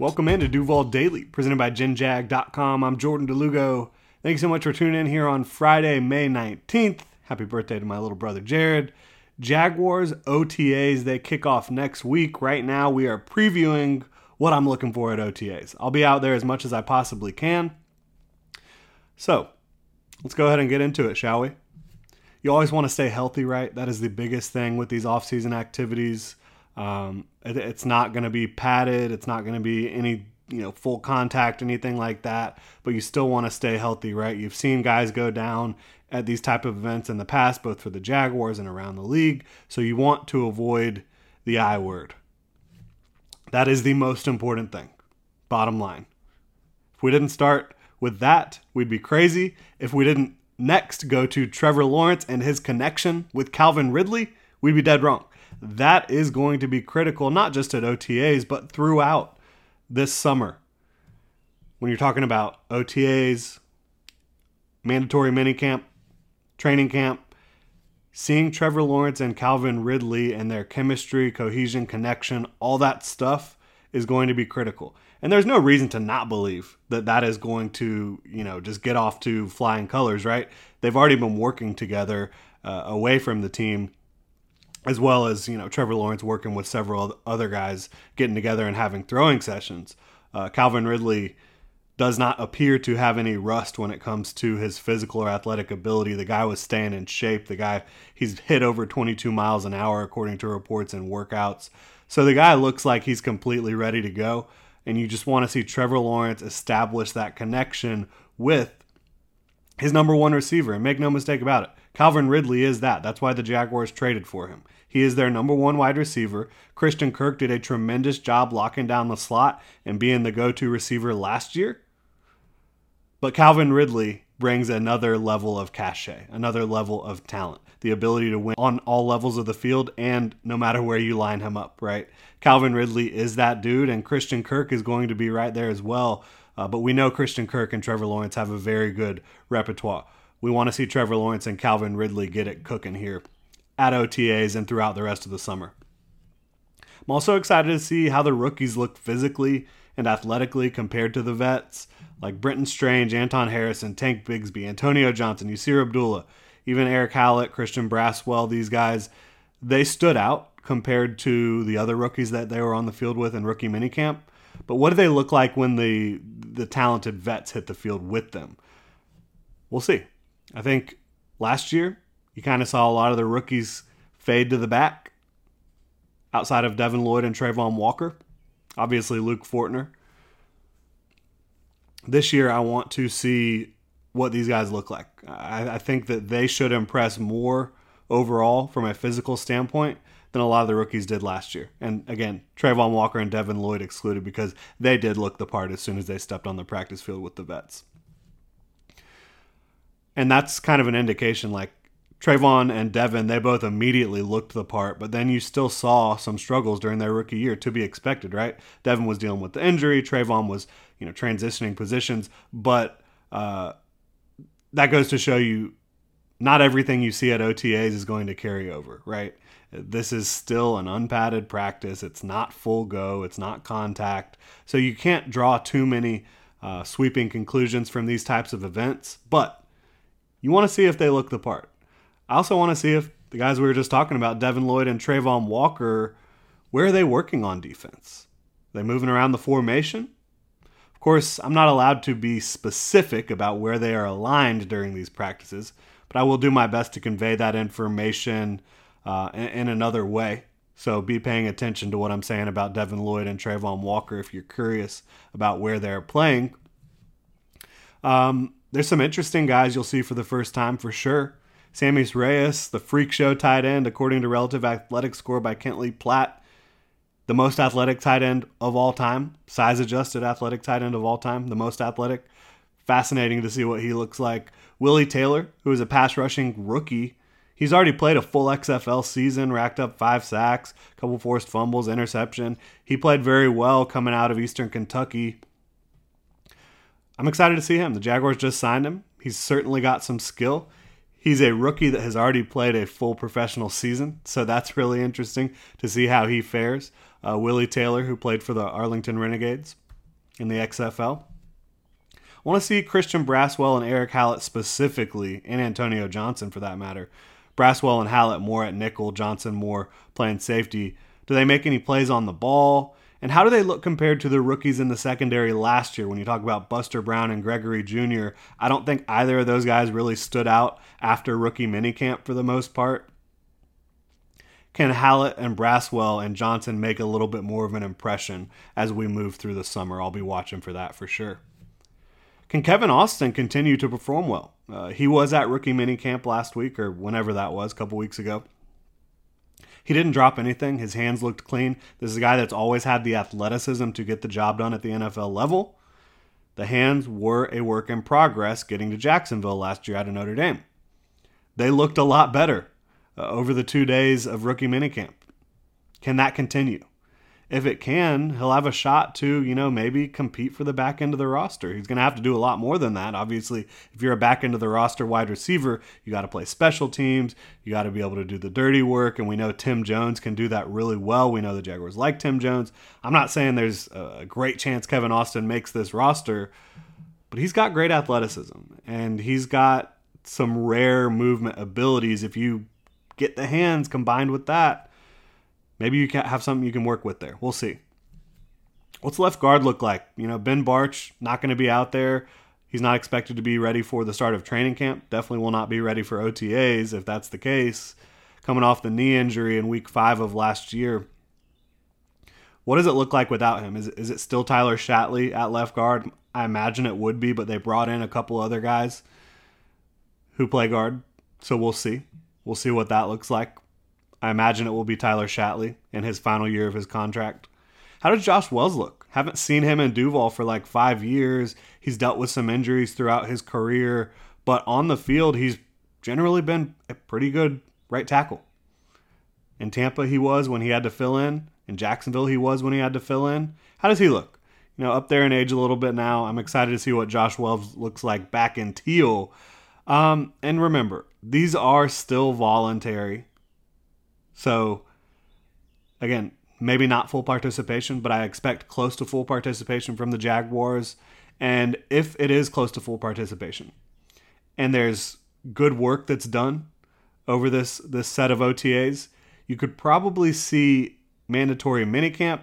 Welcome into Duval Daily, presented by GenJag.com. I'm Jordan DeLugo. Thanks so much for tuning in here on Friday, May 19th. Happy birthday to my little brother Jared. Jaguars OTAs, they kick off next week. Right now, we are previewing what I'm looking for at OTAs. I'll be out there as much as I possibly can. So, let's go ahead and get into it, shall we? You always want to stay healthy, right? That is the biggest thing with these off-season activities. Um, it, it's not going to be padded. It's not going to be any you know full contact, anything like that. But you still want to stay healthy, right? You've seen guys go down at these type of events in the past, both for the Jaguars and around the league. So you want to avoid the I word. That is the most important thing. Bottom line. If we didn't start with that, we'd be crazy. If we didn't next go to Trevor Lawrence and his connection with Calvin Ridley, we'd be dead wrong that is going to be critical, not just at OTAs, but throughout this summer. When you're talking about OTAs, mandatory minicamp, training camp, seeing Trevor Lawrence and Calvin Ridley and their chemistry, cohesion, connection, all that stuff is going to be critical. And there's no reason to not believe that that is going to, you know, just get off to flying colors, right? They've already been working together uh, away from the team as well as you know Trevor Lawrence working with several other guys getting together and having throwing sessions. Uh, Calvin Ridley does not appear to have any rust when it comes to his physical or athletic ability. The guy was staying in shape. The guy he's hit over 22 miles an hour according to reports and workouts. So the guy looks like he's completely ready to go. And you just want to see Trevor Lawrence establish that connection with his number one receiver. And make no mistake about it, Calvin Ridley is that. That's why the Jaguars traded for him. He is their number one wide receiver. Christian Kirk did a tremendous job locking down the slot and being the go to receiver last year. But Calvin Ridley brings another level of cachet, another level of talent, the ability to win on all levels of the field and no matter where you line him up, right? Calvin Ridley is that dude, and Christian Kirk is going to be right there as well. Uh, but we know Christian Kirk and Trevor Lawrence have a very good repertoire. We want to see Trevor Lawrence and Calvin Ridley get it cooking here at OTAs and throughout the rest of the summer. I'm also excited to see how the rookies look physically and athletically compared to the vets like Brenton Strange, Anton Harrison, Tank Bigsby, Antonio Johnson, Yasir Abdullah, even Erick Hallett, Christian Braswell. These guys, they stood out compared to the other rookies that they were on the field with in rookie minicamp. But what do they look like when the the talented vets hit the field with them? We'll see. I think last year you kind of saw a lot of the rookies fade to the back outside of Devin Lloyd and Travon Walker. Obviously, Luke Fortner. This year, I want to see what these guys look like. I, I, think that they should impress more overall from a physical standpoint than a lot of the rookies did last year. And again, Travon Walker and Devin Lloyd excluded because they did look the part as soon as they stepped on the practice field with the vets. And that's kind of an indication like Travon and Devin, they both immediately looked the part, but then you still saw some struggles during their rookie year to be expected, right? Devin was dealing with the injury, Travon was, you know, transitioning positions, but uh, that goes to show you not everything you see at OTAs is going to carry over, right? This is still an unpadded practice. It's not full go, it's not contact. So you can't draw too many uh, sweeping conclusions from these types of events, but you want to see if they look the part. I also want to see if the guys we were just talking about, Devin Lloyd and Travon Walker, where are they working on defense? Are they moving around the formation? Of course, I'm not allowed to be specific about where they are aligned during these practices, but I will do my best to convey that information uh, in, in another way. So be paying attention to what I'm saying about Devin Lloyd and Travon Walker if you're curious about where they're playing. Um, there's some interesting guys you'll see for the first time for sure. Sammis Reyes, the freak show tight end, according to relative athletic score by Kent Lee Platt, the most athletic tight end of all time, size adjusted athletic tight end of all time, the most athletic. Fascinating to see what he looks like. Willie Taylor, who is a pass rushing rookie, he's already played a full XFL season, racked up five sacks, couple forced fumbles, interception. He played very well coming out of Eastern Kentucky. I'm excited to see him. The Jaguars just signed him. He's certainly got some skill. He's a rookie that has already played a full professional season, so that's really interesting to see how he fares. Uh, Willie Taylor, who played for the Arlington Renegades in the XFL. I want to see Christian Braswell and Erick Hallett specifically, and Antonio Johnson for that matter. Braswell and Hallett more at nickel, Johnson more playing safety. Do they make any plays on the ball? And how do they look compared to the rookies in the secondary last year when you talk about Buster Brown and Gregory Junior? I don't think either of those guys really stood out after rookie minicamp for the most part. Can Hallett and Braswell and Johnson make a little bit more of an impression as we move through the summer? I'll be watching for that for sure. Can Kevin Austin continue to perform well? Uh, he was at rookie minicamp last week or whenever that was, a couple weeks ago. He didn't drop anything. His hands looked clean. This is a guy that's always had the athleticism to get the job done at the NFL level. The hands were a work in progress getting to Jacksonville last year out of Notre Dame. They looked a lot better uh, over the two days of rookie minicamp. Can that continue? If it can, he'll have a shot to, you know, maybe compete for the back end of the roster. He's going to have to do a lot more than that. Obviously, if you're a back end of the roster wide receiver, you got to play special teams. You got to be able to do the dirty work. And we know Tim Jones can do that really well. We know the Jaguars like Tim Jones. I'm not saying there's a great chance Kevin Austin makes this roster, but he's got great athleticism and he's got some rare movement abilities. If you get the hands combined with that, Maybe you can have something you can work with there. We'll see. What's left guard look like? You know, Ben Bartch not going to be out there. He's not expected to be ready for the start of training camp. Definitely will not be ready for OTAs if that's the case. Coming off the knee injury in week five of last year. What does it look like without him? Is, is it still Tyler Shatley at left guard? I imagine it would be, but they brought in a couple other guys who play guard. So we'll see. We'll see what that looks like. I imagine it will be Tyler Shatley in his final year of his contract. How does Josh Wells look? Haven't seen him in Duval for like five years. He's dealt with some injuries throughout his career, but on the field, he's generally been a pretty good right tackle. In Tampa, he was when he had to fill in. In Jacksonville, he was when he had to fill in. How does he look? You know, up there in age a little bit now. I'm excited to see what Josh Wells looks like back in teal. Um, and remember, these are still voluntary. So, again, maybe not full participation, but I expect close to full participation from the Jaguars. And if it is close to full participation, and there's good work that's done over this this set of OTAs, you could probably see mandatory minicamp.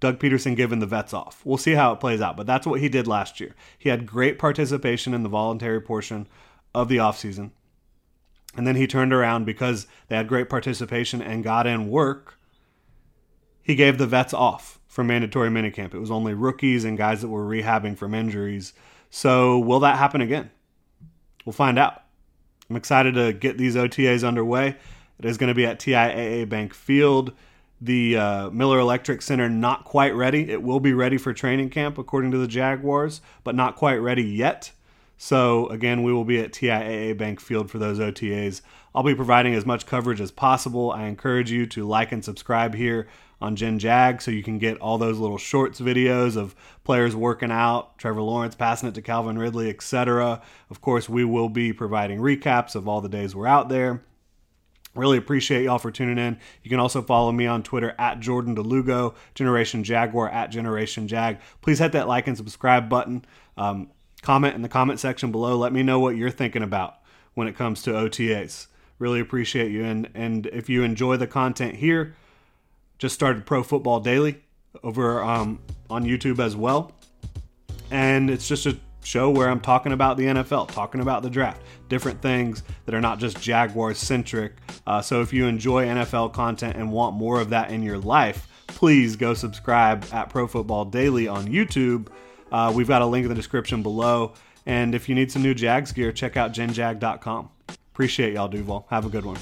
Doug Pederson giving the vets off. We'll see how it plays out, but that's what he did last year. He had great participation in the voluntary portion of the offseason. And then he turned around because they had great participation and got in work. He gave the vets off from mandatory minicamp. It was only rookies and guys that were rehabbing from injuries. So, will that happen again? We'll find out. I'm excited to get these OTAs underway. It is going to be at TIAA Bank Field. The uh, Miller Electric Center not quite ready. It will be ready for training camp according to the Jaguars, but not quite ready yet. So, again, we will be at TIAA Bank Field for those OTAs. I'll be providing as much coverage as possible. I encourage you to like and subscribe here on Gen Jag so you can get all those little shorts videos of players working out, Trevor Lawrence passing it to Calvin Ridley, etc. Of course, we will be providing recaps of all the days we're out there. Really appreciate y'all for tuning in. You can also follow me on Twitter at Jordan DeLugo, Generation Jaguar at Generation Jag. Please hit that like and subscribe button. Um, comment in the comment section below. Let me know what you're thinking about when it comes to OTAs. Really appreciate you. And and if you enjoy the content here, just started Pro Football Daily over um, on YouTube as well. And it's just a show where I'm talking about the NFL, talking about the draft, different things that are not just Jaguars centric. Uh, so if you enjoy NFL content and want more of that in your life, please go subscribe at Pro Football Daily on YouTube uh, we've got a link in the description below. And if you need some new Jags gear, check out genjag.com. Appreciate y'all, Duval. Have a good one.